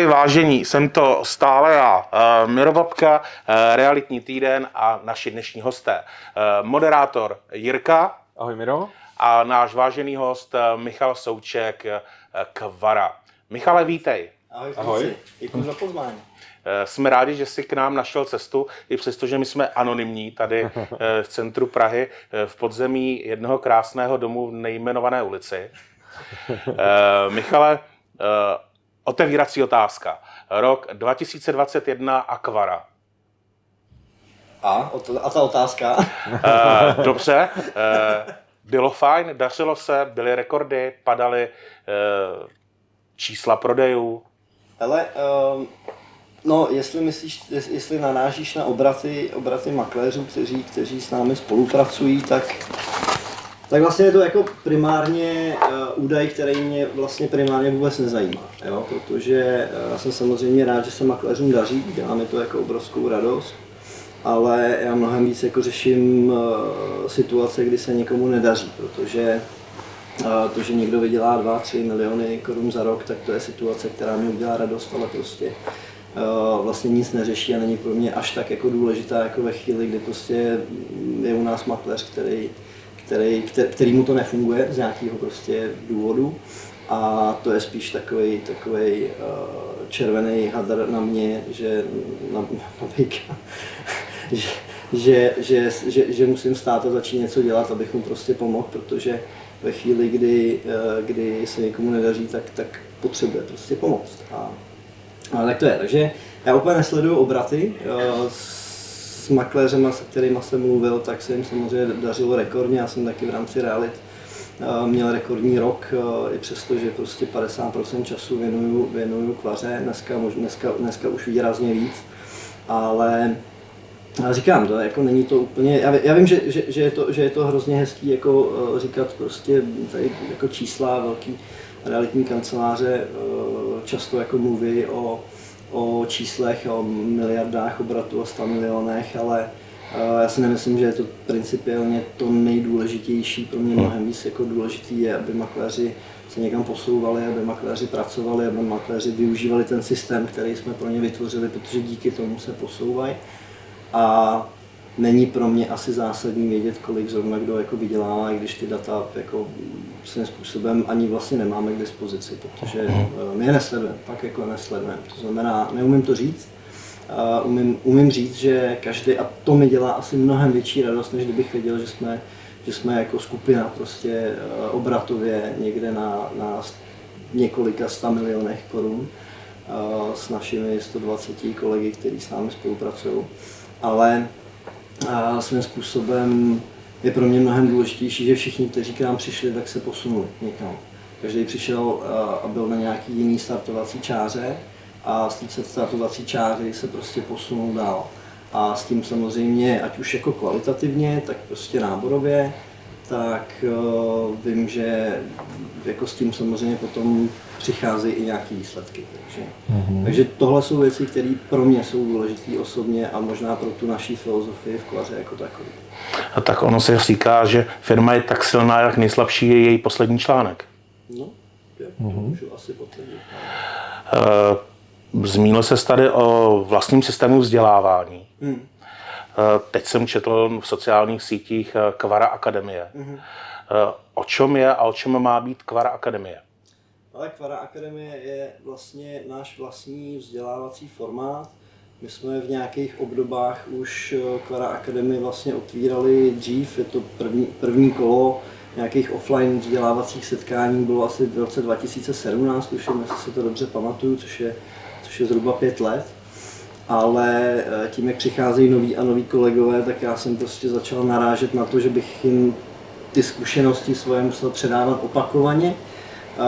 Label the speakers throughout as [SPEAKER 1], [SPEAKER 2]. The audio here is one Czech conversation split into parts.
[SPEAKER 1] Ahoj vážení, jsem to stále já, eh, Miro Babka, eh, Realitní týden a naši dnešní hosté. Eh, Moderátor Jirka.
[SPEAKER 2] Ahoj Miro.
[SPEAKER 1] A náš vážený host Michal Souček Kvara. Michale, vítej.
[SPEAKER 3] Ahoj, Ahoj. děkuji za pozvání.
[SPEAKER 1] Jsme rádi, že jsi k nám našel cestu, i přesto, že my jsme anonymní tady v centru Prahy, v podzemí jednoho krásného domu v nejmenované ulici. Michale, Otevírací otázka. Rok 2021 Aquara.
[SPEAKER 3] A, a ta otázka?
[SPEAKER 1] Uh, dobře. Uh, bylo fajn, dařilo se, byly rekordy, padaly uh, čísla prodejů.
[SPEAKER 3] Ale um, no, jestli myslíš, jestli narážíš na obraty, obraty makléřů, kteří, kteří s námi spolupracují, tak tak vlastně je to jako primárně uh, údaj, který mě vlastně primárně vůbec nezajímá, jo? protože uh, jsem samozřejmě rád, že se makléřům daří, dělá mi to jako obrovskou radost, ale já mnohem víc jako řeším uh, situace, kdy se někomu nedaří, protože uh, to, že někdo vydělá 2-3 miliony korun za rok, tak to je situace, která mi udělá radost, ale prostě vlastně nic neřeší a není pro mě až tak jako důležitá jako ve chvíli, kdy prostě je u nás makléř, který který, který mu to nefunguje z nějakého prostě důvodu. A to je spíš takový takový uh, červený hadr na mě, že na, na Bejka, že, že, že, že, že, musím stát a začít něco dělat, abych mu prostě pomohl, protože ve chvíli, kdy, uh, kdy se někomu nedaří, tak, tak potřebuje prostě pomoct. A, a tak to je. Takže já úplně nesleduju obraty. Uh, makléřema, se kterými jsem mluvil, tak se jim samozřejmě dařilo rekordně. Já jsem taky v rámci realit eh, měl rekordní rok, eh, i přesto, že prostě 50% času věnuju, věnuju kvaře, dneska, dneska, dneska už výrazně víc, ale já říkám, to jako není to úplně, já, já vím, že, že, že, je to, že je to hrozně hezký jako eh, říkat prostě tady jako čísla velký realitní kanceláře často jako mluví o o číslech, o miliardách obratu, o 100 milionech, ale já si nemyslím, že je to principiálně to nejdůležitější. Pro mě mnohem víc jako důležitý je, aby makléři se někam posouvali, aby makléři pracovali, aby makléři využívali ten systém, který jsme pro ně vytvořili, protože díky tomu se posouvají. A není pro mě asi zásadní vědět, kolik zrovna kdo jako vydělává, i když ty data jako svým způsobem ani vlastně nemáme k dispozici, protože uh, my je nesledujeme, pak jako nesledujeme. To znamená, neumím to říct, uh, umím, umím říct, že každý, a to mi dělá asi mnohem větší radost, než kdybych věděl, že jsme, že jsme jako skupina prostě uh, obratově někde na, na několika sta milionech korun uh, s našimi 120 kolegy, kteří s námi spolupracují. Ale a svým způsobem je pro mě mnohem důležitější, že všichni, kteří k nám přišli, tak se posunuli někam. Každý přišel a byl na nějaký jiný startovací čáře a z té startovací čáry se prostě posunul dál. A s tím samozřejmě, ať už jako kvalitativně, tak prostě náborově, tak uh, vím, že jako s tím samozřejmě potom přicházejí i nějaké výsledky. Takže, mm-hmm. takže tohle jsou věci, které pro mě jsou důležité osobně a možná pro tu naší filozofii v Kvaře jako takový.
[SPEAKER 1] A tak ono se říká, že firma je tak silná, jak nejslabší je její poslední článek.
[SPEAKER 3] No, je, mm-hmm. můžu asi potvrdit.
[SPEAKER 1] Uh, zmínil se tady o vlastním systému vzdělávání. Mm. Teď jsem četl v sociálních sítích Kvara Akademie. Mm-hmm. O čem je a o čem má být Kvara Akademie?
[SPEAKER 3] Ale Kvara Akademie je vlastně náš vlastní vzdělávací formát. My jsme v nějakých obdobách už Kvara Akademie vlastně otvírali dřív, je to první, první kolo nějakých offline vzdělávacích setkání bylo asi v roce 2017, už jestli si to dobře pamatuju, což je, což je zhruba pět let. Ale eh, tím, jak přicházejí noví a noví kolegové, tak já jsem prostě začal narážet na to, že bych jim ty zkušenosti svoje musel předávat opakovaně a,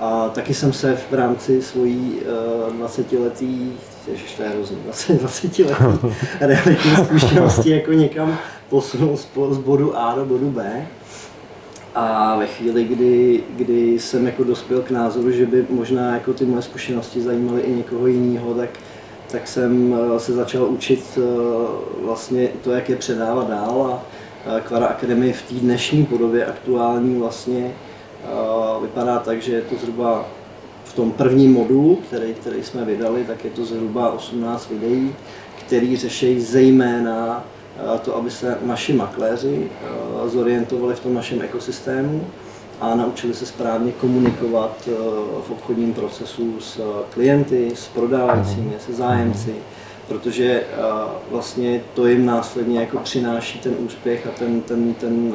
[SPEAKER 3] a taky jsem se v rámci svojí uh, 20 letý, ježiš, to je hrozný, 20, 20 letý realitní zkušenosti jako někam posunul z, z bodu A do bodu B. A ve chvíli, kdy, kdy jsem jako dospěl k názoru, že by možná jako ty moje zkušenosti zajímaly i někoho jiného, tak, tak jsem se začal učit vlastně to, jak je předávat dál a Kvara Akademie v té dnešní podobě aktuální vlastně vypadá tak, že je to zhruba v tom prvním modulu, který, který jsme vydali, tak je to zhruba 18 videí, který řeší zejména to, aby se naši makléři zorientovali v tom našem ekosystému a naučili se správně komunikovat v obchodním procesu s klienty, s prodávajícími, se zájemci, protože vlastně to jim následně jako přináší ten úspěch a ten, ten, ten,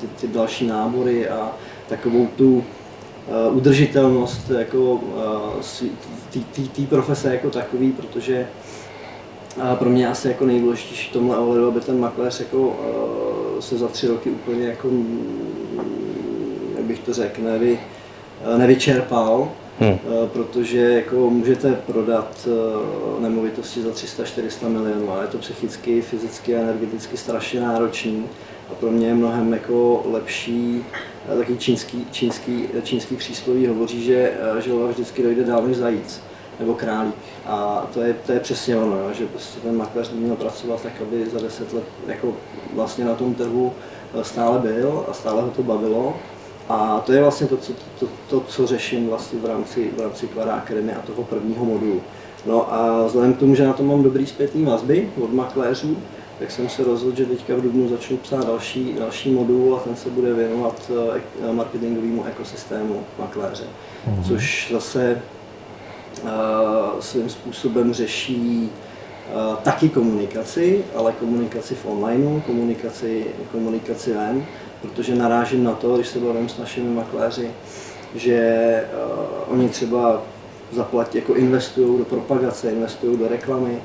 [SPEAKER 3] ty, ty další nábory a takovou tu udržitelnost jako té profese jako takový, protože pro mě asi jako nejdůležitější v tomhle ohledu, aby ten makléř jako se za tři roky úplně jako, jak bych to řekl, nevy, nevyčerpal, Hmm. Protože jako můžete prodat nemovitosti za 300-400 milionů, ale je to psychicky, fyzicky a energeticky strašně náročný. A pro mě je mnohem jako lepší, taky čínský, čínský, čínský přísloví hovoří, že želva vždycky dojde dál než zajíc nebo králík. A to je, to je přesně ono, že prostě ten makléř měl pracovat tak, aby za deset let jako vlastně na tom trhu stále byl a stále ho to bavilo a to je vlastně to, co, to, to, co řeším vlastně v rámci, v rámci Kvara Academy a toho prvního modulu. No a vzhledem k tomu, že na tom mám dobrý zpětný vazby od makléřů, tak jsem se rozhodl, že teďka v Dubnu začnu psát další, další modul a ten se bude věnovat eh, marketingovému ekosystému makléře. Mm-hmm. Což zase uh, svým způsobem řeší uh, taky komunikaci, ale komunikaci v onlineu, komunikaci, komunikaci ven protože narážím na to, když se bavím s našimi makléři, že uh, oni třeba zaplatí, jako investují do propagace, investují do reklamy,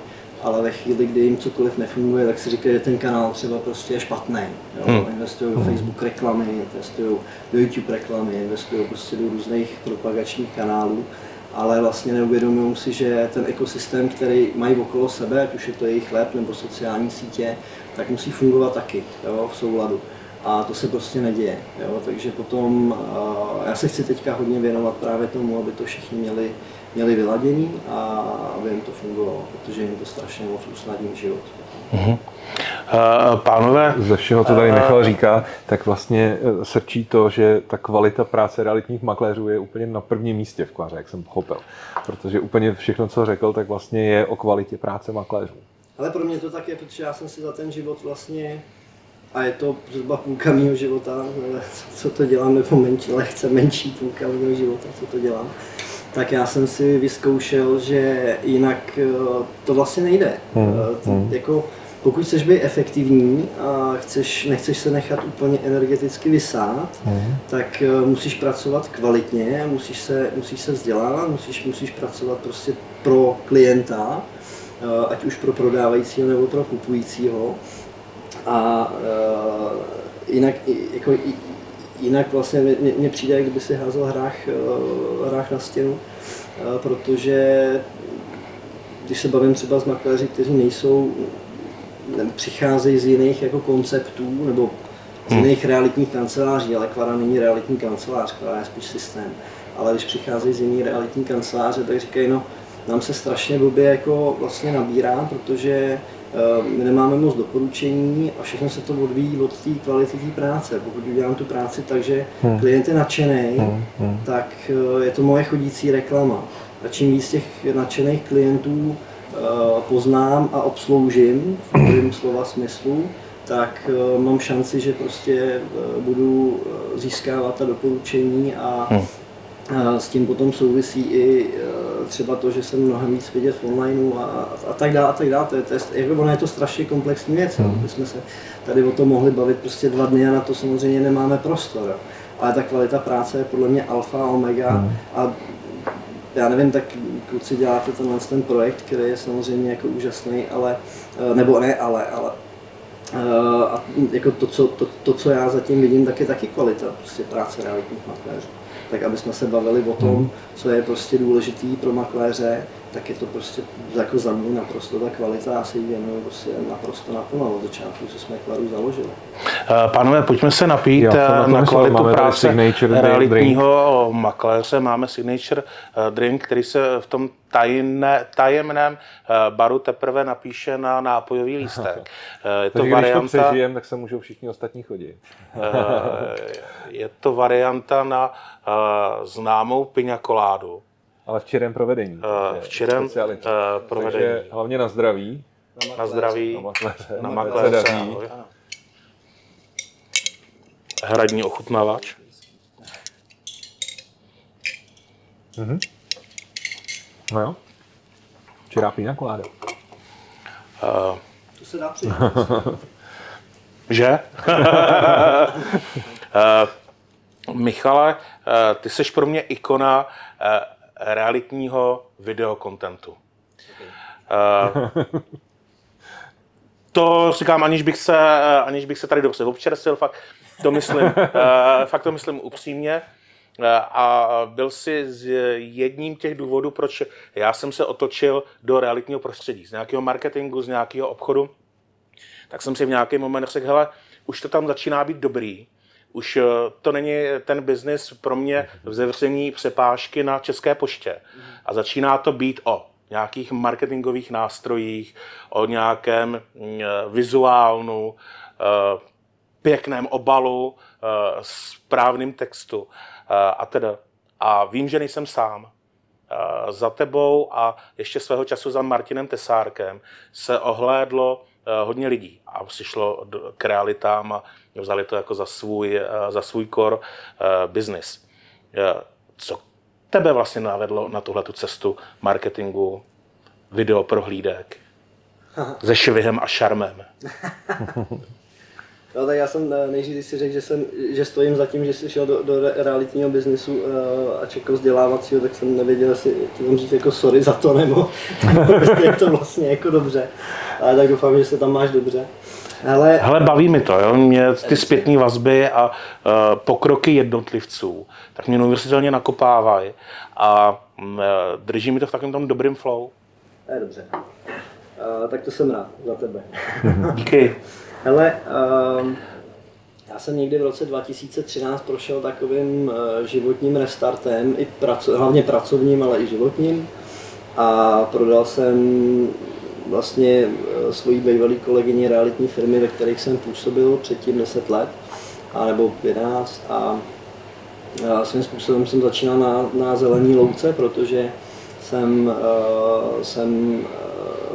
[SPEAKER 3] ale ve chvíli, kdy jim cokoliv nefunguje, tak si říkají, že ten kanál třeba prostě je špatný. Hmm. Investují do hmm. Facebook reklamy, investují do YouTube reklamy, investují prostě do různých propagačních kanálů, ale vlastně neuvědomují si, že ten ekosystém, který mají okolo sebe, ať už je to jejich web nebo sociální sítě, tak musí fungovat taky jo, v souladu a to se prostě neděje. Jo? Takže potom já se chci teďka hodně věnovat právě tomu, aby to všichni měli, měli vyladění a aby jim to fungovalo, protože jim to strašně moc usnadní život.
[SPEAKER 1] Uh-huh. Pánové...
[SPEAKER 2] Ze všeho, co tady Michal říká, tak vlastně e, srčí to, že ta kvalita práce realitních makléřů je úplně na prvním místě v Kvaře, jak jsem pochopil. Protože úplně všechno, co řekl, tak vlastně je o kvalitě práce makléřů.
[SPEAKER 3] Ale pro mě to tak je, protože já jsem si za ten život vlastně a je to zhruba půlka mého života, co to dělám, nebo menší, lehce menší půlka mého života, co to dělám, tak já jsem si vyzkoušel, že jinak eh, to vlastně nejde. Hmm. Eh, hmm. Jako, pokud chceš být efektivní a chceš, nechceš se nechat úplně energeticky vysát, hmm. tak eh, musíš pracovat kvalitně, musíš se, musíš se vzdělávat, musíš, musíš pracovat prostě pro klienta, ať už pro prodávajícího nebo pro kupujícího. A jinak, jako, jinak vlastně mně přijde, kdyby si házel hrách, uh, hrách na stěnu, uh, protože když se bavím třeba s makléři, kteří nejsou, ne, přicházejí z jiných jako konceptů, nebo z hmm. jiných realitních kanceláří, ale Kvara není realitní kancelář, Kvara je spíš systém. Ale když přicházejí z jiných realitní kanceláře, tak říkají, no, nám se strašně blbě jako vlastně nabírá, protože Eh, my nemáme moc doporučení a všechno se to odvíjí od té kvality té práce. Pokud udělám tu práci tak, že hmm. klient je nadšený, hmm. Hmm. tak eh, je to moje chodící reklama. A čím víc těch nadšených klientů eh, poznám a obsloužím v dobrém slova smyslu, tak mám šanci, že prostě budu získávat ta doporučení a hmm. S tím potom souvisí i třeba to, že jsem mnohem víc vidět v onlineu a, a tak dále, a tak dále. To je, to je, jako ono je to strašně komplexní věc. Mm. My jsme se tady o tom mohli bavit prostě dva dny a na to samozřejmě nemáme prostor. Ale ta kvalita práce je podle mě alfa a omega mm. a já nevím, tak kluci děláte tenhle ten projekt, který je samozřejmě jako úžasný, ale, eh, nebo ne, ale, ale eh, a jako to, co, to, to, co já zatím vidím, tak je taky kvalita prostě práce realitních makléřů tak aby jsme se bavili o tom, hmm. co je prostě důležitý pro makléře, tak je to prostě jako za mě naprosto ta kvalita a se jí věnuju prostě naprosto naplno od začátku, co jsme Klaru založili.
[SPEAKER 1] Eh, pánové, pojďme se napít Já eh, na kvalitu máme práce realitního drink. makléře. Máme signature eh, drink, který se v tom tajemné, tajemném baru teprve napíše na nápojový lístek.
[SPEAKER 2] Je to Takže varianta, když to přežijem, tak se můžou všichni ostatní chodit.
[SPEAKER 1] je to varianta na známou piňakoládu
[SPEAKER 2] Ale v čirém provedení.
[SPEAKER 1] Uh, v čirém uh, provedení. Takže
[SPEAKER 2] hlavně na zdraví.
[SPEAKER 1] Na, na zdraví. Na
[SPEAKER 2] makléře.
[SPEAKER 1] Na makléře. Hradní ochutnávač.
[SPEAKER 2] Mhm. No jo. Čirá pína koláda.
[SPEAKER 3] Uh, to se dá.
[SPEAKER 1] Že? uh, Michale, uh, ty jsi pro mě ikona uh, realitního videokontentu. Uh, to říkám, aniž bych se, aniž bych se tady dobře občerstvil, fakt to myslím, uh, fakt to myslím upřímně. A byl si z jedním těch důvodů, proč já jsem se otočil do realitního prostředí, z nějakého marketingu, z nějakého obchodu, tak jsem si v nějaký moment řekl, hele, už to tam začíná být dobrý, už eh, to není ten biznis pro mě v zevření přepážky na České poště. A začíná to být o nějakých marketingových nástrojích, o nějakém mm, vizuálnu, eh, pěkném obalu, eh, správným textu. A teda, a vím, že nejsem sám. Za tebou a ještě svého času za Martinem Tesárkem se ohlédlo hodně lidí a přišlo k realitám a vzali to jako za svůj, za svůj core business. Co tebe vlastně navedlo na tuhle cestu marketingu, videoprohlídek, se švihem a šarmem?
[SPEAKER 3] No tak já jsem eh, nejdřív si řekl, že, jsem, že stojím za tím, že jsi šel do, do realitního biznesu uh, a čekal vzdělávacího, tak jsem nevěděl, jestli ti mám říct jako sorry za to, nebo je to vlastně jako dobře. Ale tak doufám, že se tam máš dobře.
[SPEAKER 1] Ale... Hele, baví mi to, jo? Mě ty zpětné vazby a uh, pokroky jednotlivců, tak mě neuvěřitelně nakopávají a uh, drží mi to v takovém tom dobrým flow.
[SPEAKER 3] Je dobře. Uh, tak to jsem rád za tebe.
[SPEAKER 1] Díky.
[SPEAKER 3] Hele, uh, já jsem někdy v roce 2013 prošel takovým uh, životním restartem, i praco- hlavně pracovním, ale i životním. A prodal jsem vlastně uh, svojí bývalý kolegyni realitní firmy, ve kterých jsem působil předtím 10 let, a nebo 11. A a svým způsobem jsem začínal na, na zelený louce, protože jsem, uh, jsem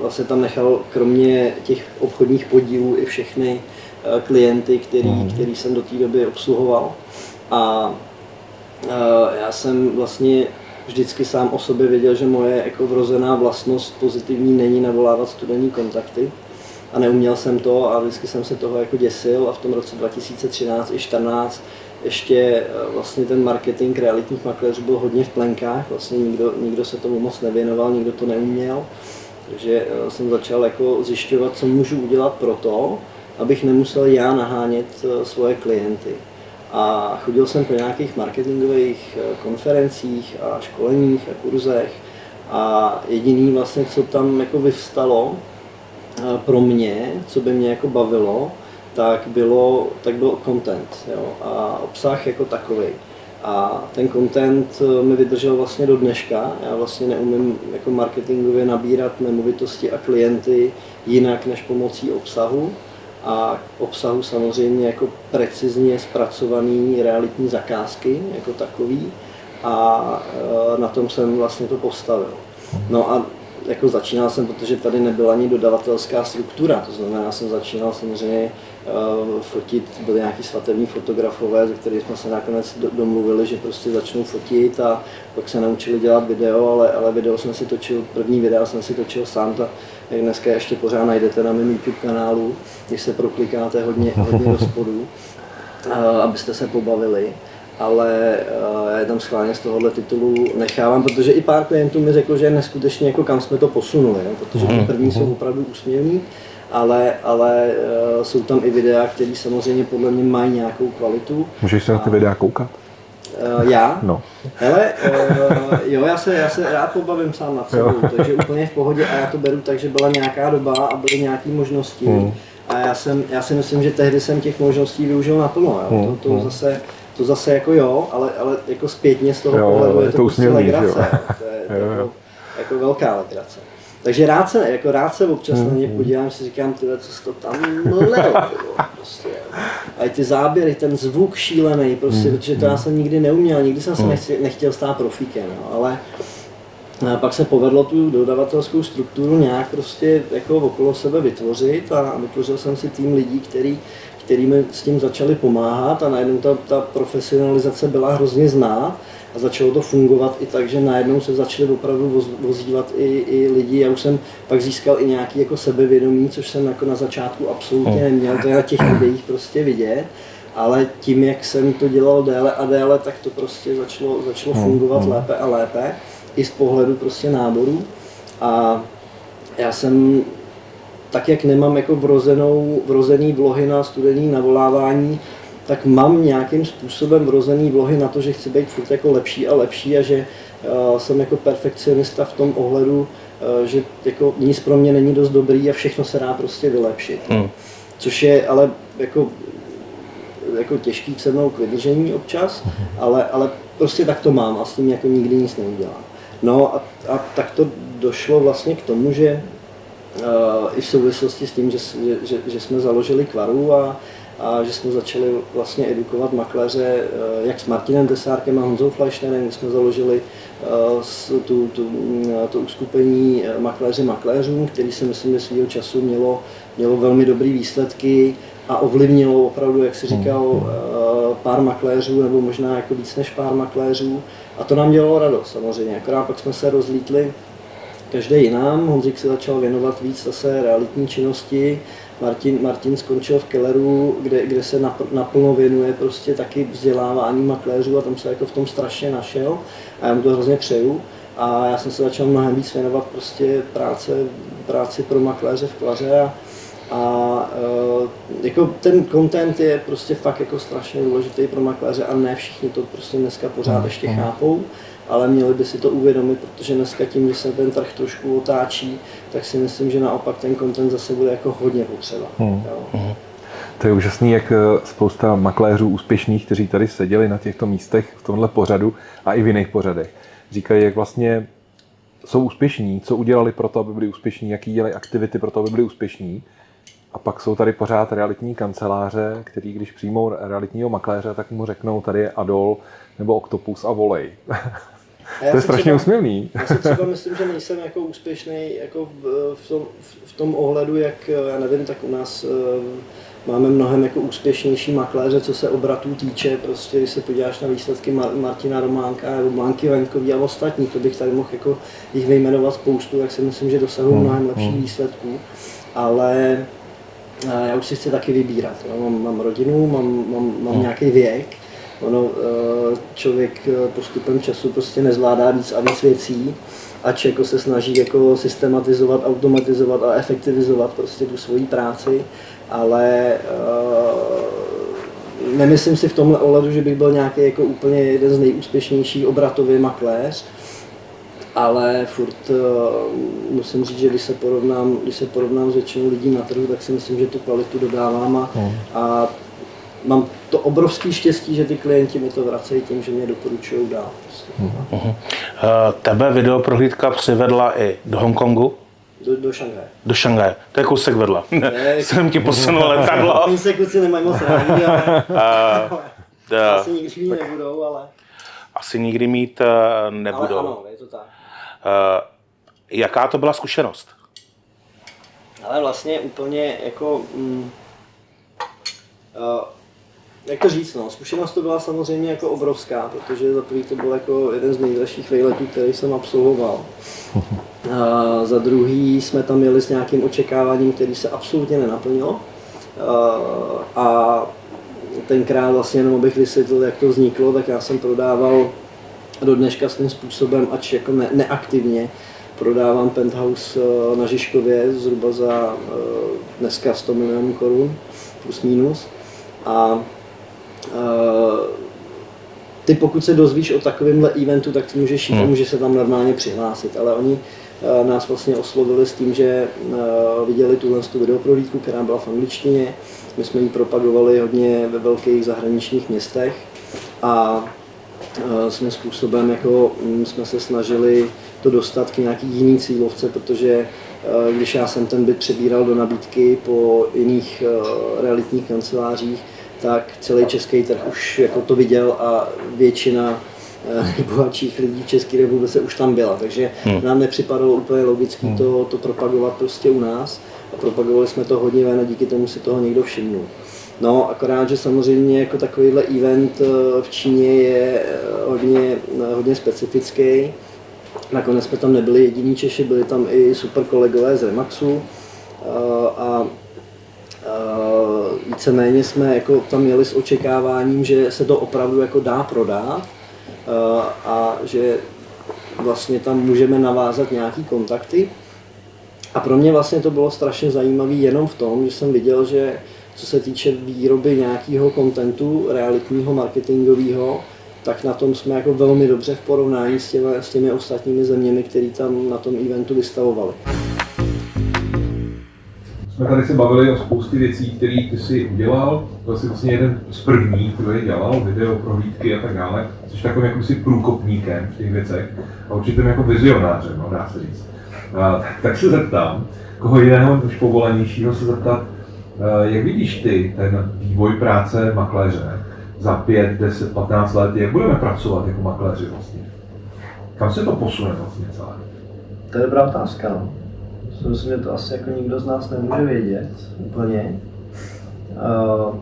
[SPEAKER 3] vlastně tam nechal kromě těch obchodních podílů i všechny eh, klienty, který, mm. který jsem do té doby obsluhoval. A eh, já jsem vlastně vždycky sám o sobě věděl, že moje jako vrozená vlastnost pozitivní není navolávat studenní kontakty. A neuměl jsem to a vždycky jsem se toho jako děsil a v tom roce 2013 i 2014 ještě eh, vlastně ten marketing realitních makléřů byl hodně v plenkách, vlastně nikdo, nikdo se tomu moc nevěnoval, nikdo to neuměl. Takže eh, jsem začal jako zjišťovat, co můžu udělat pro to, abych nemusel já nahánět eh, svoje klienty. A chodil jsem po nějakých marketingových eh, konferencích a školeních a kurzech a jediný vlastně, co tam jako vyvstalo pro mě, co by mě jako bavilo, tak bylo, tak byl content jo, a obsah jako takový. A ten content eh, mi vydržel vlastně do dneška. Já vlastně neumím jako marketingově nabírat nemovitosti a klienty jinak než pomocí obsahu. A obsahu samozřejmě jako precizně zpracovaný realitní zakázky jako takový. A eh, na tom jsem vlastně to postavil. No a jako začínal jsem, protože tady nebyla ani dodavatelská struktura, to znamená, jsem začínal samozřejmě uh, fotit, byly nějaký svatební fotografové, ze kterých jsme se nakonec domluvili, že prostě začnou fotit a pak se naučili dělat video, ale, ale video jsem si točil, první video jsem si točil sám, ta, jak dneska ještě pořád najdete na mém YouTube kanálu, když se proklikáte hodně, hodně do spodu, uh, abyste se pobavili ale uh, já je tam schválně z tohohle titulu nechávám, protože i pár klientů mi řeklo, že neskutečně jako kam jsme to posunuli, jo? protože ty mhm, první jsou mhm. opravdu úsměvní, ale, ale uh, jsou tam i videa, které samozřejmě podle mě mají nějakou kvalitu.
[SPEAKER 2] Můžeš se na ty videa koukat?
[SPEAKER 3] Uh, já?
[SPEAKER 2] No.
[SPEAKER 3] Hele, uh, jo, já se, já se rád pobavím sám nad sebou, takže úplně v pohodě a já to beru tak, že byla nějaká doba a byly nějaké možnosti. Hmm. A já, jsem, já si myslím, že tehdy jsem těch možností využil naplno. Jo. Hmm. To, to zase to zase jako jo, ale, ale jako zpětně z toho jo, pohledu je to, to prostě legrace. To je, to jo, jako, jako velká legrace. Takže rád se, jako rád se občas mm, na ně mm. podívám, si říkám, tyhle, co jsi to tam mlel, prostě. A ty záběry, ten zvuk šílený, prostě, mm, protože to já jsem nikdy neuměl, nikdy jsem se nechtěl, nechtěl stát profíkem, no, ale pak se povedlo tu dodavatelskou strukturu nějak prostě jako okolo sebe vytvořit a vytvořil jsem si tým lidí, který, který mi s tím začali pomáhat a najednou ta, ta profesionalizace byla hrozně znát a začalo to fungovat i tak, že najednou se začali opravdu voz, vozívat i, i lidi. Já už jsem pak získal i nějaký jako sebevědomí, což jsem jako na začátku absolutně neměl, to je na těch videích prostě vidět ale tím, jak jsem to dělal déle a déle, tak to prostě začalo, začalo fungovat lépe a lépe, i z pohledu prostě náboru. A já jsem, tak jak nemám jako vrozenou, vrozený vlohy na studený navolávání, tak mám nějakým způsobem vrozený vlohy na to, že chci být furt jako lepší a lepší a že uh, jsem jako perfekcionista v tom ohledu, uh, že jako nic pro mě není dost dobrý a všechno se dá prostě vylepšit. Hmm. Což je ale jako jako těžký se mnou k vydržení občas, ale, ale prostě tak to mám a s tím jako nikdy nic neudělám. No a, a tak to došlo vlastně k tomu, že uh, i v souvislosti s tím, že, že, že jsme založili Kvaru a, a že jsme začali vlastně edukovat makléře, uh, jak s Martinem Desárkem a Honzou Fleischnerem, jsme založili uh, tu, tu, to uskupení makléři makléřům, který si myslím, že svého času mělo, mělo velmi dobré výsledky a ovlivnilo opravdu, jak si říkal, eh, pár makléřů, nebo možná jako víc než pár makléřů. A to nám dělalo radost samozřejmě, akorát pak jsme se rozlítli každý jinam. Honzik se začal věnovat víc zase realitní činnosti. Martin, Martin skončil v Kelleru, kde, kde se naplno věnuje prostě taky vzdělávání makléřů a tam se jako v tom strašně našel a já mu to hrozně přeju. A já jsem se začal mnohem víc věnovat prostě práce, práci pro makléře v Klaře a, a uh, jako ten content je prostě fakt jako strašně důležitý pro makléře a ne všichni to prostě dneska pořád ještě chápou, ale měli by si to uvědomit, protože dneska tím, že se ten trh trošku otáčí, tak si myslím, že naopak ten content zase bude jako hodně potřeba. Hmm. Jo.
[SPEAKER 2] To je úžasný, jak eh, spousta makléřů úspěšných, kteří tady seděli na těchto místech v tomhle pořadu a i v jiných pořadech, říkají, jak vlastně jsou úspěšní, co udělali pro to, aby byli úspěšní, jaký dělají aktivity pro to, aby byli úspěšní a pak jsou tady pořád realitní kanceláře, který když přijmou realitního makléře, tak mu řeknou, tady je Adol nebo Octopus a volej. To je strašně usměvný.
[SPEAKER 3] Já si třeba myslím, že nejsem jako úspěšný jako v, v, tom, v tom ohledu, jak já nevím, tak u nás uh, máme mnohem jako úspěšnější makléře, co se obratů týče. Prostě, když se podíváš na výsledky Mar- Martina Románka nebo Blanky Vaňkový a ostatní, to bych tady mohl jako jich vyjmenovat spoustu, tak si myslím, že dosahují hmm, mnohem lepších hmm. výsledků. Ale já už si chci taky vybírat. Jo. Mám, mám rodinu, mám, mám, mám hmm. nějaký věk. Ono, eh, člověk eh, postupem času prostě nezvládá víc a víc věcí, ač jako se snaží jako systematizovat, automatizovat a efektivizovat prostě tu svoji práci, ale uh, nemyslím si v tomhle ohledu, že bych byl nějaký jako úplně jeden z nejúspěšnějších obratový makléř, ale furt uh, musím říct, že když se porovnám, když se porovnám s většinou lidí na trhu, tak si myslím, že tu kvalitu dodávám a, hmm. a mám to obrovský štěstí, že ty klienti mi to vracejí tím, že mě doporučují dál. Prostě. Hmm.
[SPEAKER 1] Uh, tebe videoprohlídka přivedla i do Hongkongu?
[SPEAKER 3] Do, do Šangaje.
[SPEAKER 1] Do Šangaje. To je kousek vedle. Ne, Jsem ti posunul letadlo.
[SPEAKER 3] Oni se kluci nemají moc rádi, ale... Uh, asi nikdy nebudou, ale...
[SPEAKER 1] Asi nikdy mít uh, nebudou.
[SPEAKER 3] Ale ano, je to tak.
[SPEAKER 1] Uh, jaká to byla zkušenost?
[SPEAKER 3] Ale vlastně úplně jako... Mm, uh, jak to říct, no, zkušenost to byla samozřejmě jako obrovská, protože za prvý to byl jako jeden z nejdražších vejletů, který jsem absolvoval. A za druhý jsme tam jeli s nějakým očekáváním, který se absolutně nenaplnilo. A, a tenkrát vlastně jenom abych vysvětlil, jak to vzniklo, tak já jsem prodával do dneška svým způsobem, ač jako ne, neaktivně, prodávám penthouse eh, na Žižkově zhruba za eh, dneska 100 milionů korun, plus minus. A ty pokud se dozvíš o takovémhle eventu, tak ty můžeš jít hmm. a můžeš se tam normálně přihlásit, ale oni nás vlastně oslovili s tím, že viděli tuhle tu videoprohlídku, která byla v angličtině, my jsme ji propagovali hodně ve velkých zahraničních městech a svým způsobem jako mm, jsme se snažili to dostat k nějaký jiný cílovce, protože když já jsem ten byt přebíral do nabídky po jiných realitních kancelářích, tak celý český trh už jako to viděl a většina nejbohatších lidí v České republice už tam byla, takže hmm. nám nepřipadalo úplně logické hmm. to, to propagovat prostě u nás a propagovali jsme to hodně ven a díky tomu si toho někdo všimnul. No, akorát, že samozřejmě jako takovýhle event v Číně je hodně, hodně specifický. Nakonec jsme tam nebyli jediní Češi, byli tam i super kolegové z Remaxu a víceméně jsme jako tam měli s očekáváním, že se to opravdu jako dá prodat a že vlastně tam můžeme navázat nějaký kontakty. A pro mě vlastně to bylo strašně zajímavé jenom v tom, že jsem viděl, že co se týče výroby nějakého kontentu realitního, marketingového, tak na tom jsme jako velmi dobře v porovnání s těmi, s těmi ostatními zeměmi, které tam na tom eventu vystavovali.
[SPEAKER 2] Jsme tady se bavili o spousty věcí, které ty si udělal. Byl jsi vlastně jeden z prvních, kdo je dělal, video, prohlídky a tak dále. Jsi takovým jakýmsi průkopníkem v těch věcech a určitě jako vizionářem, no, dá se říct. A, tak, tak se zeptám, koho jiného už povolenějšího se zeptat, jak vidíš ty ten vývoj práce makléře za 5, 10, 15 let, jak budeme pracovat jako makléři vlastně? Kam se to posune vlastně celé?
[SPEAKER 3] To je dobrá otázka. No. Myslím, že to asi jako nikdo z nás nemůže vědět úplně. Uh,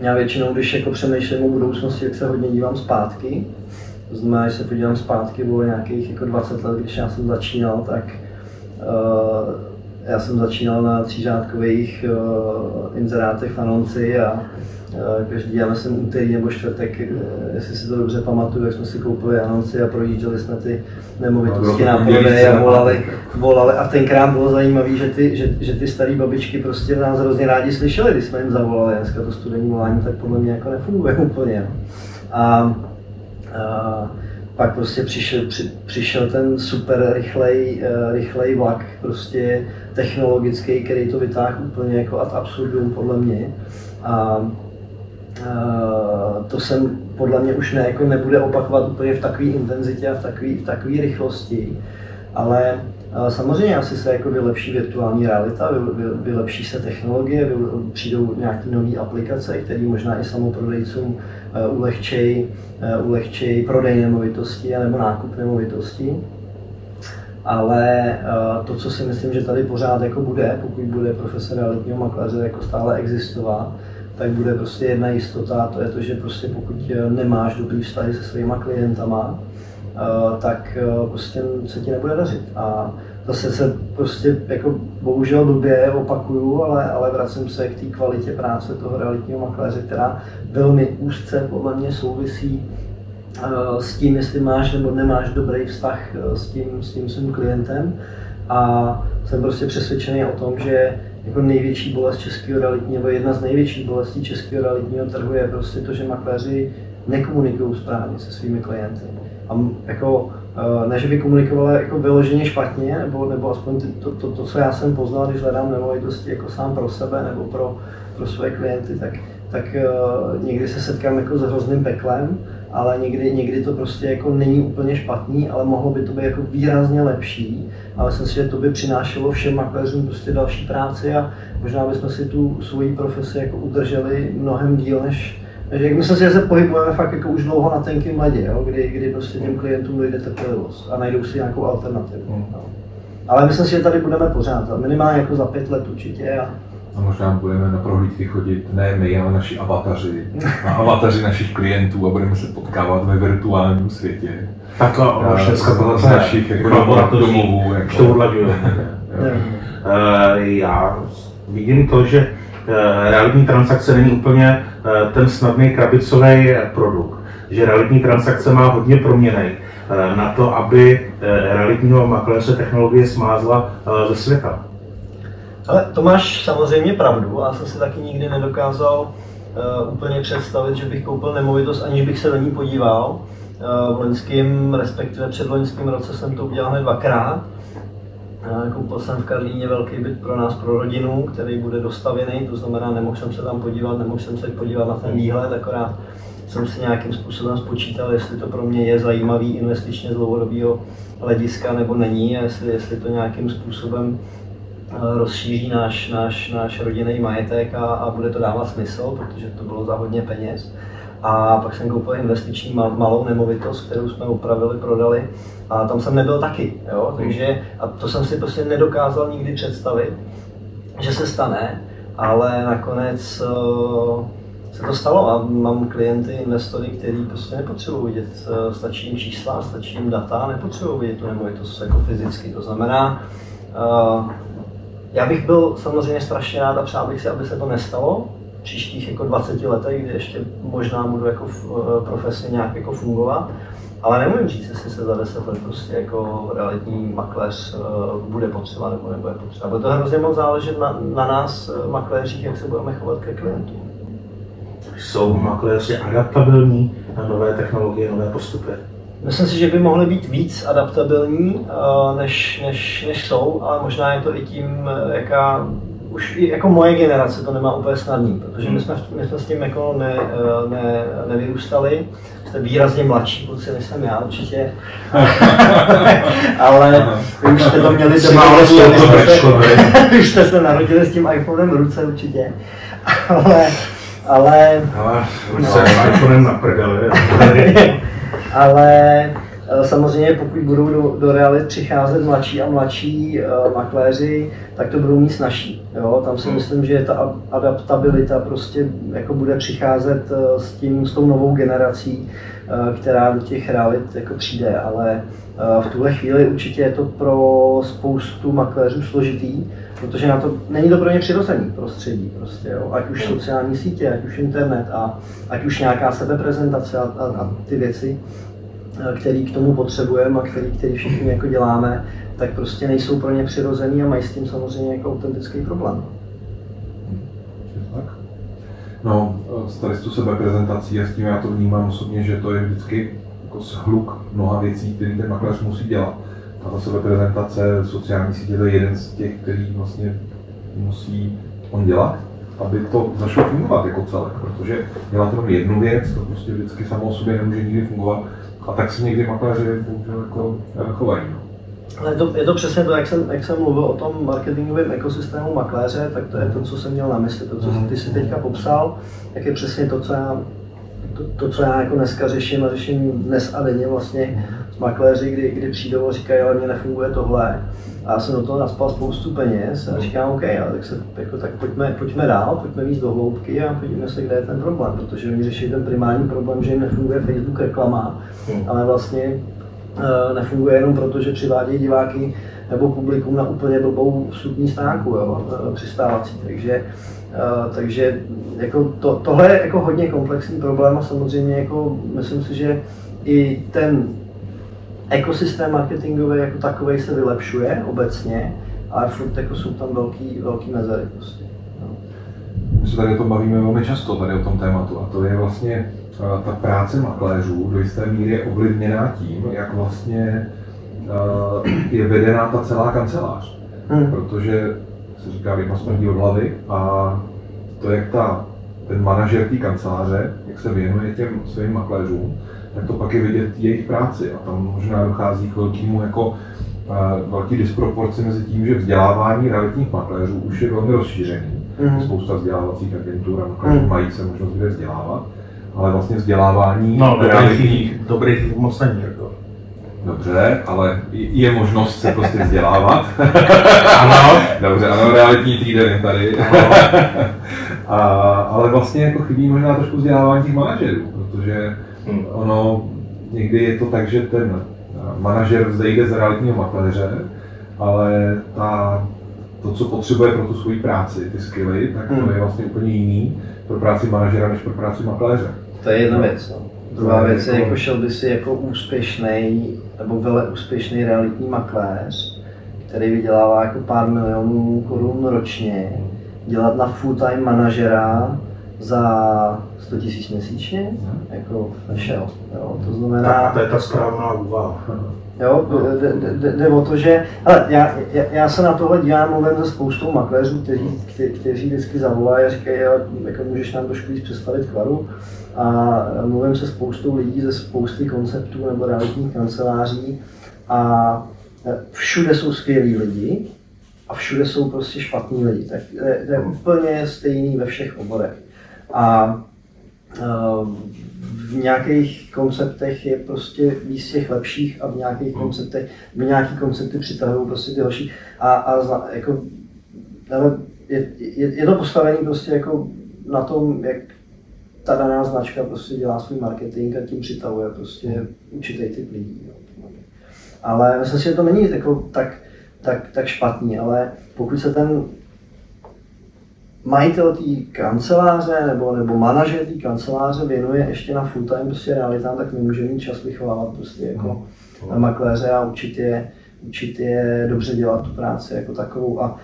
[SPEAKER 3] já většinou, když jako přemýšlím o budoucnosti, tak se hodně dívám zpátky. To znamená, že se podívám zpátky, bylo nějakých jako 20 let, když já jsem začínal, tak uh, já jsem začínal na třířádkových uh, inzerátech v Anonci a uh, každý, já myslím, úterý nebo čtvrtek, uh, jestli si to dobře pamatuju, jak jsme si koupili anonci a projížděli jsme ty nemovitosti no, na prodej a volali, volali. A tenkrát bylo zajímavé, že ty, že, že ty staré babičky prostě nás hrozně rádi slyšeli, když jsme jim zavolali. Dneska to studení volání tak podle mě jako nefunguje úplně. A, a pak prostě přišel, při, přišel ten super rychlej, rychlej vlak, prostě technologický, který to vytáhl úplně jako ad absurdum podle mě. A, a to jsem podle mě už ne, jako nebude opakovat úplně v takové intenzitě a v takové v takový rychlosti, ale Samozřejmě asi se jako vylepší virtuální realita, vylepší se technologie, přijdou nějaké nové aplikace, které možná i samoprodejcům ulehčejí ulehčej prodej nemovitosti nebo nákup nemovitosti ale eh, to, co si myslím, že tady pořád jako bude, pokud bude profese realitního makléře jako stále existovat, tak bude prostě jedna jistota, to je to, že prostě pokud eh, nemáš dobrý vztahy se svýma klientama, eh, tak prostě se ti nebude dařit. A zase se prostě jako bohužel blbě opakuju, ale, ale vracím se k té kvalitě práce toho realitního makléře, která velmi úzce podle mě souvisí s tím, jestli máš nebo nemáš dobrý vztah eh, s tím, s tím svým klientem. A jsem prostě přesvědčený o tom, že jako největší bolest českého realitního, nebo jedna z největších bolestí českého realitního trhu je prostě to, že makléři nekomunikují správně se svými klienty. A jako, eh, ne, že by komunikovali jako vyloženě špatně, nebo, nebo aspoň to, to, to, co já jsem poznal, když hledám nemovitosti jako sám pro sebe nebo pro, pro své klienty, tak, tak někdy se setkám jako s hrozným peklem, ale někdy, někdy to prostě jako není úplně špatný, ale mohlo by to být jako výrazně lepší. Ale myslím si, že to by přinášelo všem makléřům prostě další práci a možná bychom si tu svoji profesi jako udrželi mnohem díl než, jak myslím si, že se pohybujeme fakt jako už dlouho na tenkém ledě, jo? Kdy, kdy prostě těm klientům dojde trpělivost a najdou si nějakou alternativu. Hmm. No. Ale myslím si, že tady budeme pořád, minimálně jako za pět let určitě. A,
[SPEAKER 2] a možná budeme na prohlídky chodit ne my, ale naši avataři, a avataři našich klientů a budeme se potkávat ve virtuálním světě.
[SPEAKER 1] Tak a už dneska
[SPEAKER 2] to z našich jako domovů.
[SPEAKER 1] Jako, to Já vidím to, že eh, realitní transakce není úplně eh, ten snadný krabicový produkt. Že realitní transakce má hodně proměnej eh, na to, aby realitního makléře technologie smázla ze světa.
[SPEAKER 3] Ale to máš samozřejmě pravdu, já jsem si taky nikdy nedokázal uh, úplně představit, že bych koupil nemovitost, aniž bych se do ní podíval. Uh, v loňském, respektive předloňském roce jsem to udělal hned dvakrát. Uh, koupil jsem v Karlíně velký byt pro nás, pro rodinu, který bude dostavěný, to znamená, nemohl jsem se tam podívat, nemohl jsem se podívat na ten výhled, akorát jsem si nějakým způsobem spočítal, jestli to pro mě je zajímavý investičně z dlouhodobého hlediska nebo není, a jestli, jestli to nějakým způsobem rozšíří náš, náš, náš rodinný majetek a, a bude to dávat smysl, protože to bylo za hodně peněz. A pak jsem koupil investiční malou nemovitost, kterou jsme upravili, prodali a tam jsem nebyl taky. Jo? Takže, a to jsem si prostě nedokázal nikdy představit, že se stane, ale nakonec uh, se to stalo a mám klienty, investory, kteří prostě nepotřebují vidět, uh, stačí jim čísla, stačí jim data, nepotřebují vidět tu nemovitost jako fyzicky. To znamená, já bych byl samozřejmě strašně rád a přál bych si, aby se to nestalo, příštích jako 20 letech, kdy ještě možná budu jako profesně nějak jako fungovat, ale nemůžu říct, jestli se za 10 let prostě jako realitní makléř uh, bude potřeba nebo nebude potřeba. Bude to hrozně moc záležet na, na nás, uh, makléřích, jak se budeme chovat ke klientům.
[SPEAKER 1] Jsou makléři adaptabilní na nové technologie, nové postupy?
[SPEAKER 3] Myslím si, že by mohly být víc adaptabilní, uh, než, než, než jsou, ale možná je to i tím, jaká už i jako moje generace to nemá úplně snadný, protože my jsme, my jsme s tím jako ne, ne, nevyrůstali jste výrazně mladší kluci než jsem já určitě. Ale vy už jste to měli doma, už jste se narodili s tím iPhonem v ruce určitě. Ale, ale...
[SPEAKER 1] Ale se iPhonem na prdeli.
[SPEAKER 3] Ale Eh, samozřejmě pokud budou do, do realit přicházet mladší a mladší uh, makléři, tak to budou mít snažší. Jo? Tam si hmm. myslím, že ta adaptabilita prostě jako bude přicházet uh, s, tím, s tou novou generací, uh, která do těch realit jako přijde, ale uh, v tuhle chvíli určitě je to pro spoustu makléřů složitý, protože na to není to pro ně přirozený prostředí, prostě, jo? ať už sociální sítě, ať už internet a ať už nějaká sebeprezentace a, a, a ty věci. Který k tomu potřebujeme a který, který všichni jako děláme, tak prostě nejsou pro ně přirozený a mají s tím samozřejmě jako autentický problém.
[SPEAKER 2] Tak. No, tady tu sebeprezentací a s tím já to vnímám osobně, že to je vždycky jako shluk mnoha věcí, které ten makléř musí dělat. A ta sebeprezentace, sociální sítě, to je jeden z těch, který vlastně musí on dělat, aby to začalo fungovat jako celek, protože dělat jenom jednu věc, to prostě vždycky samo o sobě nemůže nikdy fungovat a tak se někdy makléři jako chovají. No.
[SPEAKER 3] Ale je to, je to přesně to, jak jsem, jak jsem mluvil o tom marketingovém ekosystému makléře, tak to je to, co jsem měl na mysli, to, co mhm. ty si teďka popsal, tak je přesně to, co já, to, to, co já jako dneska řeším a řeším dnes a denně vlastně s makléři, kdy, kdy přijdou a říkají, ale mně nefunguje tohle. A já jsem do toho naspal spoustu peněz a říkám, OK, ale tak, se, jako, tak pojďme, pojďme dál, pojďme víc do hloubky a podívejme se, kde je ten problém, protože oni řeší ten primární problém, že jim nefunguje Facebook reklama, hmm. ale vlastně uh, nefunguje jenom proto, že přivádějí diváky nebo publikum na úplně blbou vstupní stránku jo, eh, přistávací. Takže, uh, takže jako to, tohle je jako hodně komplexní problém a samozřejmě jako myslím si, že i ten ekosystém marketingový jako takový se vylepšuje obecně, ale furt jako jsou tam velký, velký mezery prostě. No.
[SPEAKER 2] My se tady o tom bavíme velmi často, tady o tom tématu, a to je vlastně uh, ta práce makléřů do jisté míry je ovlivněná tím, jak vlastně uh, je vedená ta celá kancelář. Hmm. Protože se říká, vyjma smrdí od hlavy a to, jak ta, ten manažer té kanceláře, jak se věnuje těm svým makléřům, tak to pak je vidět jejich práci a tam možná dochází k velkému jako uh, velký disproporci mezi tím, že vzdělávání realitních makléřů už je velmi rozšířený. Mm. Spousta vzdělávacích agentur a makléřů mm. mají se možnost kde vzdělávat, ale vlastně vzdělávání
[SPEAKER 1] no, realitních... dobrých moc není.
[SPEAKER 2] Dobře, ale je možnost se prostě vzdělávat. ano. Dobře, ano, realitní týden je tady. a, ale vlastně jako chybí možná trošku vzdělávání těch manažerů, protože Hmm. Ono někdy je to tak, že ten manažer zejde z realitního makléře, ale ta, to, co potřebuje pro tu svoji práci, ty skilly, tak to hmm. je vlastně úplně jiný pro práci manažera než pro práci makléře.
[SPEAKER 3] To je jedna věc. No. Druhá věc je, jako-, šel by si jako úspěšný nebo vele úspěšný realitní makléř, který vydělává jako pár milionů korun ročně, dělat na full-time manažera za 100 tisíc měsíčně, jako nešel. Jo. To znamená...
[SPEAKER 1] Tak to je ta správná úvaha.
[SPEAKER 3] Jo, jde o to, že, ale já, já, já se na tohle dívám, mluvím se spoustou makléřů, kteří, kte, kteří vždycky zavolají a říkají, jako můžeš nám trošku víc představit kvaru. A mluvím se spoustou lidí ze spousty konceptů nebo realitních kanceláří a všude jsou skvělí lidi a všude jsou prostě špatní lidi. Tak to je úplně stejný ve všech oborech. A uh, v nějakých konceptech je prostě víc těch lepších a v nějakých konceptech, v nějaký koncepty přitahují prostě ty horší. A, a jako, ale je, je, je, to postavené prostě jako na tom, jak ta daná značka prostě dělá svůj marketing a tím přitahuje prostě určitý typ lidí. Jo. Ale myslím si, že to není jako tak, tak, tak špatný, ale pokud se ten majitel té kanceláře nebo, nebo manažer té kanceláře věnuje ještě na full time prostě realitám, tak nemůže mít čas vychovávat prostě jako hmm. makléře a učit je dobře dělat tu práci jako takovou. A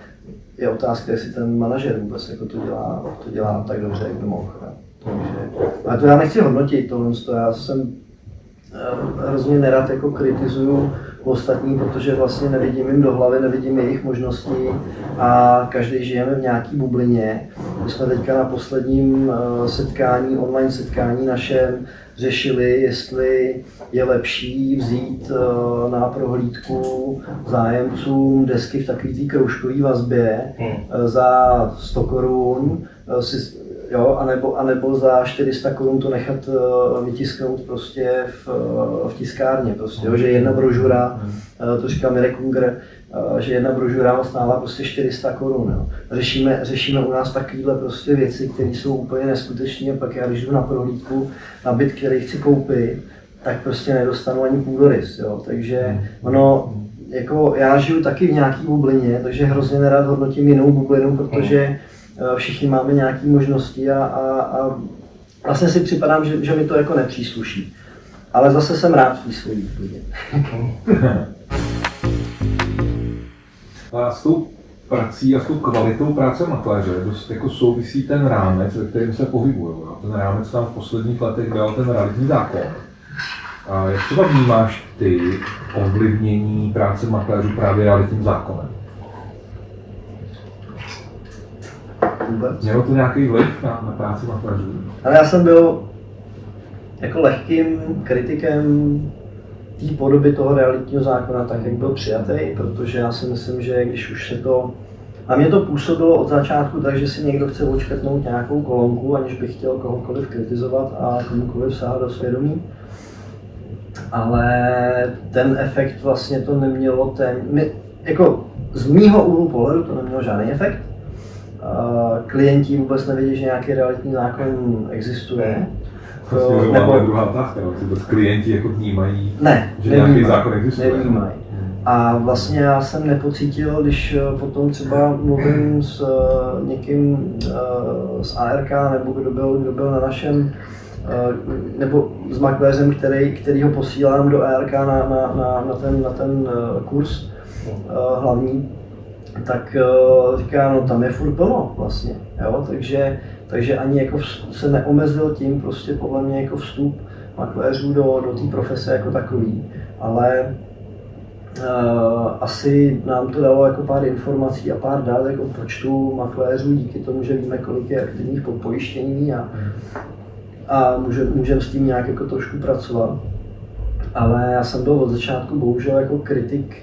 [SPEAKER 3] je otázka, jestli ten manažer vůbec jako to dělá, to dělá tak dobře, jak by mohl. Takže, ale to já nechci hodnotit, tohle, já jsem eh, hrozně nerad jako kritizuju ostatní, protože vlastně nevidím jim do hlavy, nevidím jejich možností a každý žijeme v nějaký bublině. My jsme teďka na posledním eh, setkání, online setkání našem řešili, jestli je lepší vzít eh, na prohlídku zájemcům desky v takové té kroužkové vazbě hmm. za 100 korun, jo, anebo, anebo za 400 korun to nechat uh, vytisknout prostě v, uh, v tiskárně, prostě, jo, že jedna brožura, uh, to říká Mirek Unger, uh, že jedna brožura stála prostě 400 korun. Řešíme, řešíme u nás takovéhle prostě věci, které jsou úplně neskutečné, pak já když jdu na prohlídku na byt, který chci koupit, tak prostě nedostanu ani půdorys, jo. takže ono, jako já žiju taky v nějaký bublině, takže hrozně nerad hodnotím jinou bublinu, protože všichni máme nějaké možnosti a, a, a vlastně si připadám, že, že mi to jako nepřísluší. Ale zase jsem rád v té svojí
[SPEAKER 2] A s tou prací a s tou kvalitou práce makléře dost jako souvisí ten rámec, ve kterém se pohybují. Ten rámec tam v posledních letech byl ten realitní zákon. A jak třeba vnímáš ty ovlivnění práce makléřů právě realitním zákonem? Vůbec. Mělo to nějaký vliv na, na práci makléřů?
[SPEAKER 3] Ale já jsem byl jako lehkým kritikem té podoby toho realitního zákona, tak jak byl přijatý, protože já si myslím, že když už se to a mě to působilo od začátku tak, že si někdo chce očkrtnout nějakou kolonku, aniž bych chtěl kohokoliv kritizovat a komukoliv sáhat do svědomí. Ale ten efekt vlastně to nemělo ten, my, jako z mýho úhlu pohledu to nemělo žádný efekt klienti vůbec nevědí, že nějaký realitní zákon existuje.
[SPEAKER 2] Vlastně to, nebo druhá otázka, no, to klienti jako vnímají,
[SPEAKER 3] ne,
[SPEAKER 2] že nevnímají, nějaký zákon existuje.
[SPEAKER 3] Nevnímají. Hmm. A vlastně já jsem nepocítil, když eh, potom třeba mluvím s eh, někým eh, z ARK, nebo kdo byl, kdo byl na našem, nebo s makléřem, který, který ho posílám do ARK na, na, na, na, ten, na ten kurz hlavní, tak uh, říká, no tam je furt plno vlastně, jo, takže, takže ani jako se neomezil tím prostě podle mě jako vstup makléřů do, do té profese jako takový, ale uh, asi nám to dalo jako pár informací a pár dat o počtu makléřů díky tomu, že víme, kolik je aktivních pojištění a, a můžeme můžem s tím nějak jako trošku pracovat. Ale já jsem byl od začátku bohužel jako kritik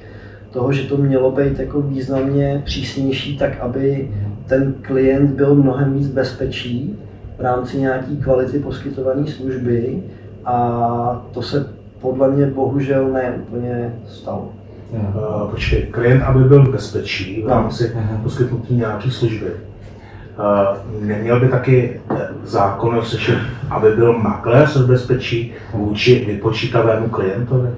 [SPEAKER 3] toho, že to mělo být jako významně přísnější, tak aby ten klient byl mnohem víc bezpečí v rámci nějaké kvality poskytované služby a to se podle mě bohužel ne úplně stalo.
[SPEAKER 1] Uh, počkej, klient, aby byl v bezpečí v rámci poskytnutí nějaké služby. Uh, neměl by taky eh, zákon, aby byl makléř v bezpečí vůči vypočítavému klientovi?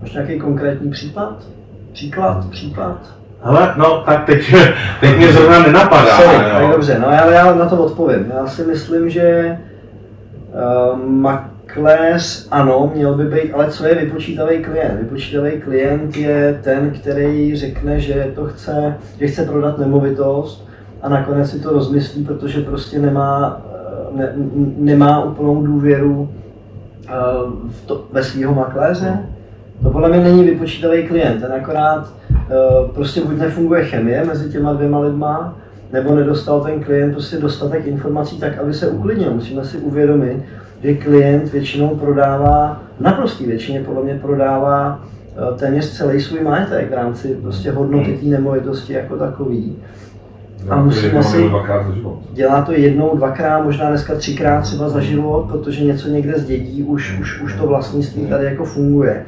[SPEAKER 3] Máš nějaký konkrétní případ? Příklad? Případ?
[SPEAKER 1] Ale no, tak teď, teď mě zrovna nenapadá.
[SPEAKER 3] Sorry, tak dobře, no já, já na to odpovím. Já si myslím, že uh, makléř ano, měl by být, ale co je vypočítavý klient? Vypočítavý klient je ten, který řekne, že to chce, že chce prodat nemovitost a nakonec si to rozmyslí, protože prostě nemá, eh, ne, nemá úplnou důvěru uh, v to, ve svého makléře. To podle mě není vypočítavý klient, ten akorát uh, prostě buď nefunguje chemie mezi těma dvěma lidma, nebo nedostal ten klient prostě dostatek informací tak, aby se uklidnil. Musíme si uvědomit, že klient většinou prodává, naprostý většině podle mě prodává uh, téměř celý svůj majetek v rámci prostě hodnoty té nemovitosti jako takový. A musíme si, dělá to jednou, dvakrát, možná dneska třikrát třeba za život, protože něco někde zdědí, už, už, už to vlastnictví tady jako funguje.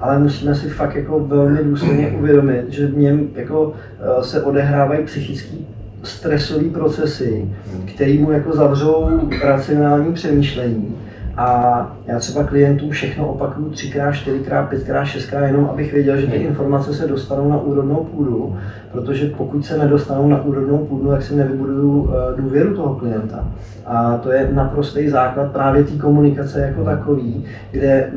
[SPEAKER 3] Ale musíme si fakt jako velmi důsledně uvědomit, že v něm jako eh, se odehrávají psychické stresové procesy, které mu jako zavřou racionální přemýšlení a já třeba klientům všechno opakuju třikrát, čtyřikrát, pětkrát, šestkrát, jenom abych věděl, že ty hmm. informace se dostanou na úrodnou půdu, protože pokud se nedostanou na úrodnou půdu, tak si nevybuduju eh, důvěru toho klienta. A to je naprostý základ právě té komunikace jako takový, kde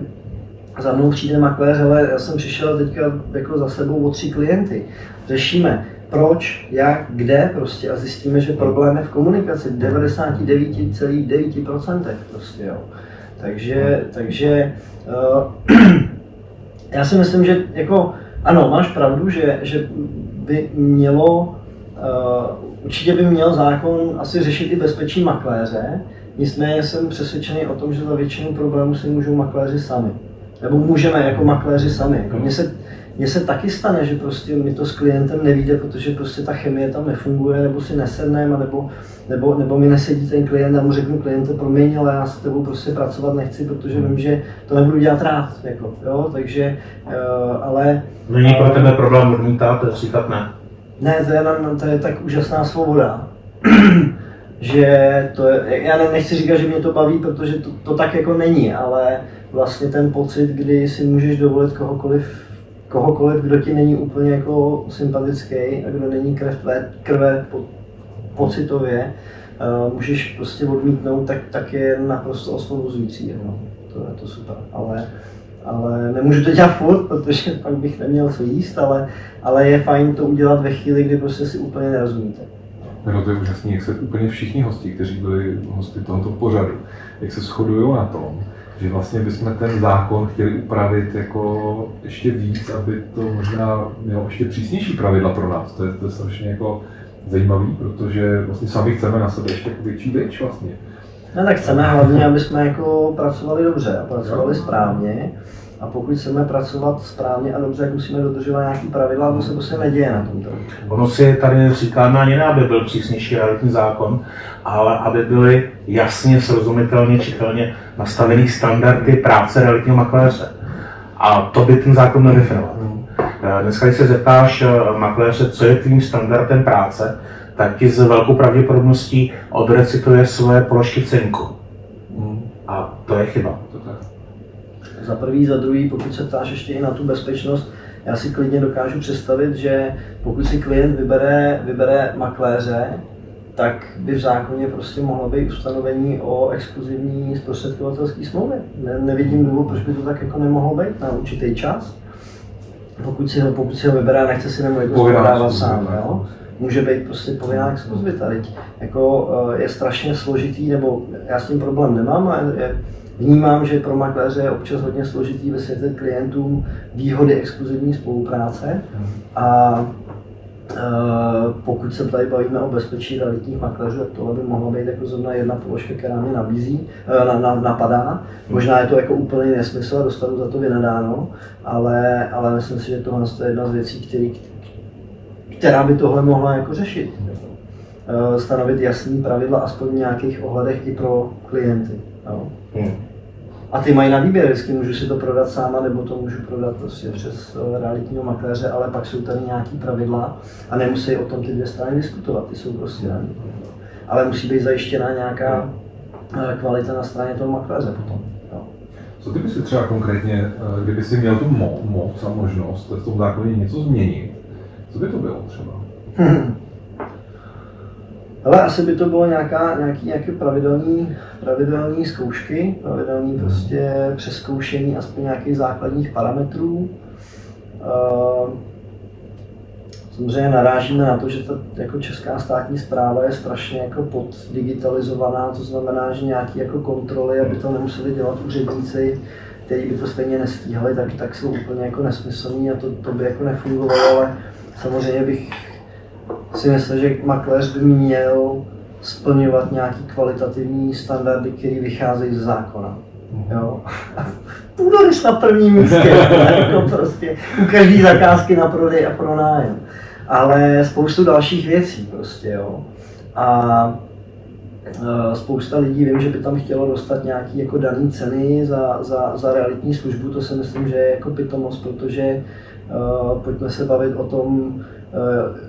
[SPEAKER 3] za mnou přijde makléř, ale já jsem přišel teďka jako za sebou o tři klienty. Řešíme, proč, jak, kde prostě a zjistíme, že problém je v komunikaci 99,9% prostě, jo. Takže, takže uh, já si myslím, že jako, ano, máš pravdu, že, že by mělo, uh, určitě by měl zákon asi řešit i bezpečí makléře, nicméně jsem přesvědčený o tom, že za většinu problémů si můžou makléři sami. Nebo můžeme jako makléři sami. Jako mně se mně se taky stane, že prostě mi to s klientem nevíde, protože prostě ta chemie tam nefunguje, nebo si nesedneme, nebo, nebo, nebo mi nesedí ten klient a mu řeknu kliente, promiň, ale já s tebou prostě pracovat nechci, protože vím, že to nebudu dělat rád, jako, jo, takže, uh, ale...
[SPEAKER 1] Není pro tebe problém odmítat, říkat ne?
[SPEAKER 3] Ne, to je, to je tak úžasná svoboda, že to je, já nechci říkat, že mě to baví, protože to, to tak jako není, ale vlastně ten pocit, kdy si můžeš dovolit kohokoliv kohokoliv, kdo ti není úplně jako sympatický a kdo není tvé krve po, pocitově, uh, můžeš prostě odmítnout, tak, tak je naprosto osvobozující. Jako. To je to super. Ale, ale nemůžu to dělat furt, protože pak bych neměl co jíst, ale, ale je fajn to udělat ve chvíli, kdy prostě si úplně nerozumíte.
[SPEAKER 2] No to je úžasné, jak se úplně všichni hosti, kteří byli hosty tohoto pořadu, jak se shodují na tom, že vlastně bychom ten zákon chtěli upravit jako ještě víc, aby to možná mělo ještě přísnější pravidla pro nás. To je, to je strašně jako zajímavý, protože vlastně sami chceme na sebe ještě jako větší byč vlastně.
[SPEAKER 3] No tak chceme hlavně, aby jsme jako pracovali dobře a pracovali správně. A pokud chceme pracovat správně a dobře, tak musíme dodržovat nějaké pravidla, a to se prostě neděje na tom
[SPEAKER 1] Ono si tady říkáme ani ne, aby byl přísnější realitní zákon, ale aby byly jasně, srozumitelně, čitelně nastavený standardy práce realitního makléře. A to by ten zákon nedefinoval. Hmm. Dneska, když se zeptáš eh, makléře, co je tvým standardem práce, tak ti s velkou pravděpodobností odrecituje svoje položky v cenku. Hmm. A to je chyba.
[SPEAKER 3] Za prvý, za druhý, pokud se ptáš ještě i na tu bezpečnost, já si klidně dokážu představit, že pokud si klient vybere, vybere makléře, tak by v zákoně prostě mohlo být ustanovení o exkluzivní zprostředkovatelské smlouvě. Ne, nevidím důvod, proč by to tak jako nemohlo být na určitý čas. Pokud si ho, pokud si ho vybere a nechce si nebo jako prodávat sám, jo? může být prostě povinná exkluzivita. Jako, eh, je strašně složitý, nebo já s tím problém nemám, ale je, Vnímám, že pro makléře je občas hodně složitý vysvětlit klientům výhody exkluzivní spolupráce a pokud se tady bavíme o bezpečí realitních makléřů, tak tohle by mohla být jako zrovna jedna položka, která mě nabízí, e, na, na, napadá. Možná je to jako úplný nesmysl a dostanu za to vynadáno, ale, ale myslím si, že tohle je jedna z věcí, který, která by tohle mohla jako řešit. E, stanovit jasný pravidla aspoň v nějakých ohledech i pro klienty. Jo. Hmm. A ty mají na výběr, jestli můžu si to prodat sama, nebo to můžu prodat prostě přes eh, realitního makléře, ale pak jsou tady nějaký pravidla a nemusí o tom ty dvě strany diskutovat, ty jsou prostě daný. Ale musí být zajištěná nějaká eh, kvalita na straně toho makléře potom. Jo.
[SPEAKER 2] Co ty by si třeba konkrétně, eh, kdyby si měl tu mo- moc a možnost v tom zákoně něco změnit, co by to bylo třeba?
[SPEAKER 3] Ale asi by to bylo nějaká, nějaký, nějaké pravidelné pravidelný zkoušky, pravidelné prostě přeskoušení aspoň nějakých základních parametrů. Samozřejmě narážíme na to, že ta jako česká státní zpráva je strašně jako poddigitalizovaná, to znamená, že nějaké jako kontroly, aby to nemuseli dělat úředníci, kteří by to stejně nestíhali, tak, tak jsou úplně jako nesmyslný a to, to by jako nefungovalo, ale samozřejmě bych si myslel, že makléř by měl splňovat nějaký kvalitativní standardy, které vycházejí ze zákona. Jo. Půdorys na prvním místě, jako prostě u každé zakázky na prodej a pronájem. ale spoustu dalších věcí prostě, jo. A Eh, spousta lidí vím, že by tam chtělo dostat nějaké jako dané ceny za, za, za realitní službu, to si myslím, že je jako pitomost, protože uh, pojďme se bavit o tom,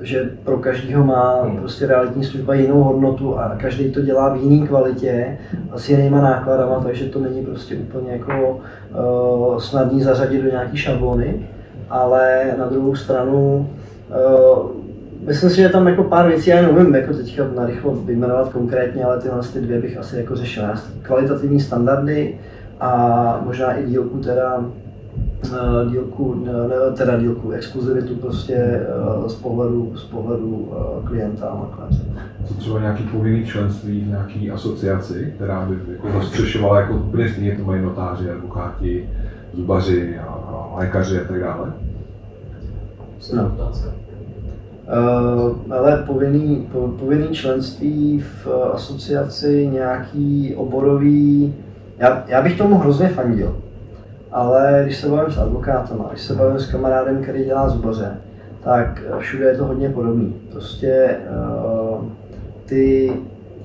[SPEAKER 3] že pro každého má hmm. prostě realitní služba jinou hodnotu a každý to dělá v jiné kvalitě a s jinýma nákladama, takže to není prostě úplně jako uh, snadný zařadit do nějaký šablony, ale na druhou stranu uh, Myslím si, že tam jako pár věcí, já nevím jako teďka narychlo vyjmenovat konkrétně, ale tyhle ty dvě bych asi jako řešil. Kvalitativní standardy a možná i dílku teda eh, dílku, ne, teda dílku, exkluzivitu prostě eh, z pohledu, z pohledu eh, klienta a makléře.
[SPEAKER 2] Co třeba nějaký povinný členství v nějaký asociaci, která by jako zastřešovala jako úplně stejně to mají notáři, advokáti, zubaři a, a lékaři a tak dále?
[SPEAKER 3] No. Uh, ale povinný, po, povinný členství v asociaci nějaký oborový, já, já bych tomu hrozně fandil, ale když se bavím s advokátem, když se bavím s kamarádem, který dělá zubaře, tak všude je to hodně podobný. Prostě uh, ty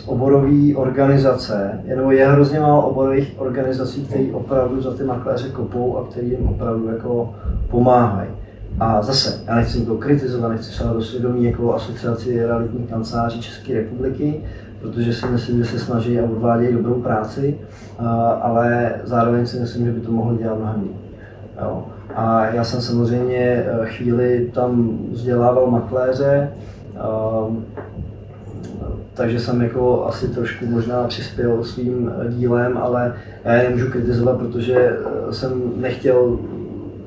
[SPEAKER 3] oborové organizace, jenom je hrozně málo oborových organizací, které opravdu za ty makléře kopou a které jim opravdu jako pomáhají. A zase, já nechci to kritizovat, nechci se do svědomí jako asociaci realitních kanceláří České republiky, protože si myslím, že se snaží a odvádějí dobrou práci, ale zároveň si myslím, že by to mohlo dělat mnohem líp. A já jsem samozřejmě eh, chvíli tam vzdělával makléře, takže jsem jako asi trošku možná přispěl svým dílem, ale já je nemůžu kritizovat, protože eh, jsem nechtěl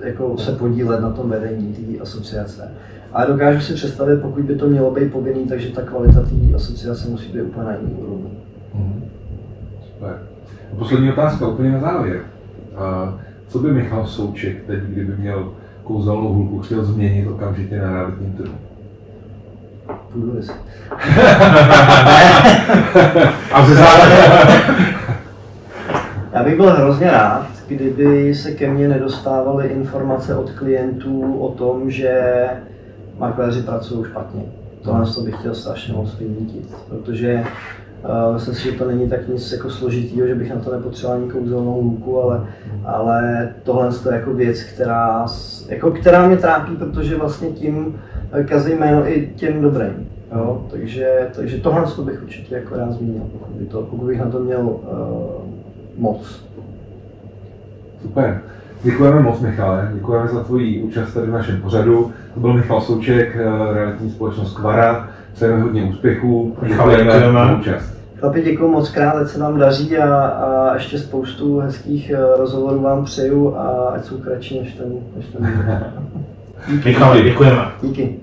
[SPEAKER 3] jako se podílet na tom vedení té asociace. Ale dokážu si představit, pokud by to mělo být povinný, takže ta kvalita té asociace musí být úplně na jiný úrovni.
[SPEAKER 2] Mm-hmm. Super. A poslední otázka, úplně na závěr. A co by Michal Souček teď, kdyby měl kouzelnou hulku, chtěl změnit okamžitě na realitním trhu?
[SPEAKER 3] Půjdu
[SPEAKER 2] A ze
[SPEAKER 3] Já bych byl hrozně rád, kdyby se ke mně nedostávaly informace od klientů o tom, že makléři pracují špatně. To nás to bych chtěl strašně moc vymítit, protože uh, myslím si, že to není tak nic jako složitýho, že bych na to nepotřeboval ani kouzelnou lůku, ale, ale tohle je jako věc, která, jako, která mě trápí, protože vlastně tím kazí jméno i těm dobrým. Jo? Takže, takže tohle bych určitě jako rád zmínil, pokud, by to, pokud bych na to měl uh, moc.
[SPEAKER 2] Super. Děkujeme moc, Michale. Děkujeme za tvoji účast tady v našem pořadu. To byl Michal Souček, eh, realitní společnost Kvara. Přejeme hodně úspěchů.
[SPEAKER 1] Děkujeme za účast.
[SPEAKER 3] Chlapi, děkuji moc krát, ať se vám daří a, a ještě spoustu hezkých eh, rozhovorů vám přeju a ať jsou kratší než ten. Než ten
[SPEAKER 1] Michale, děkujeme.
[SPEAKER 3] Díky.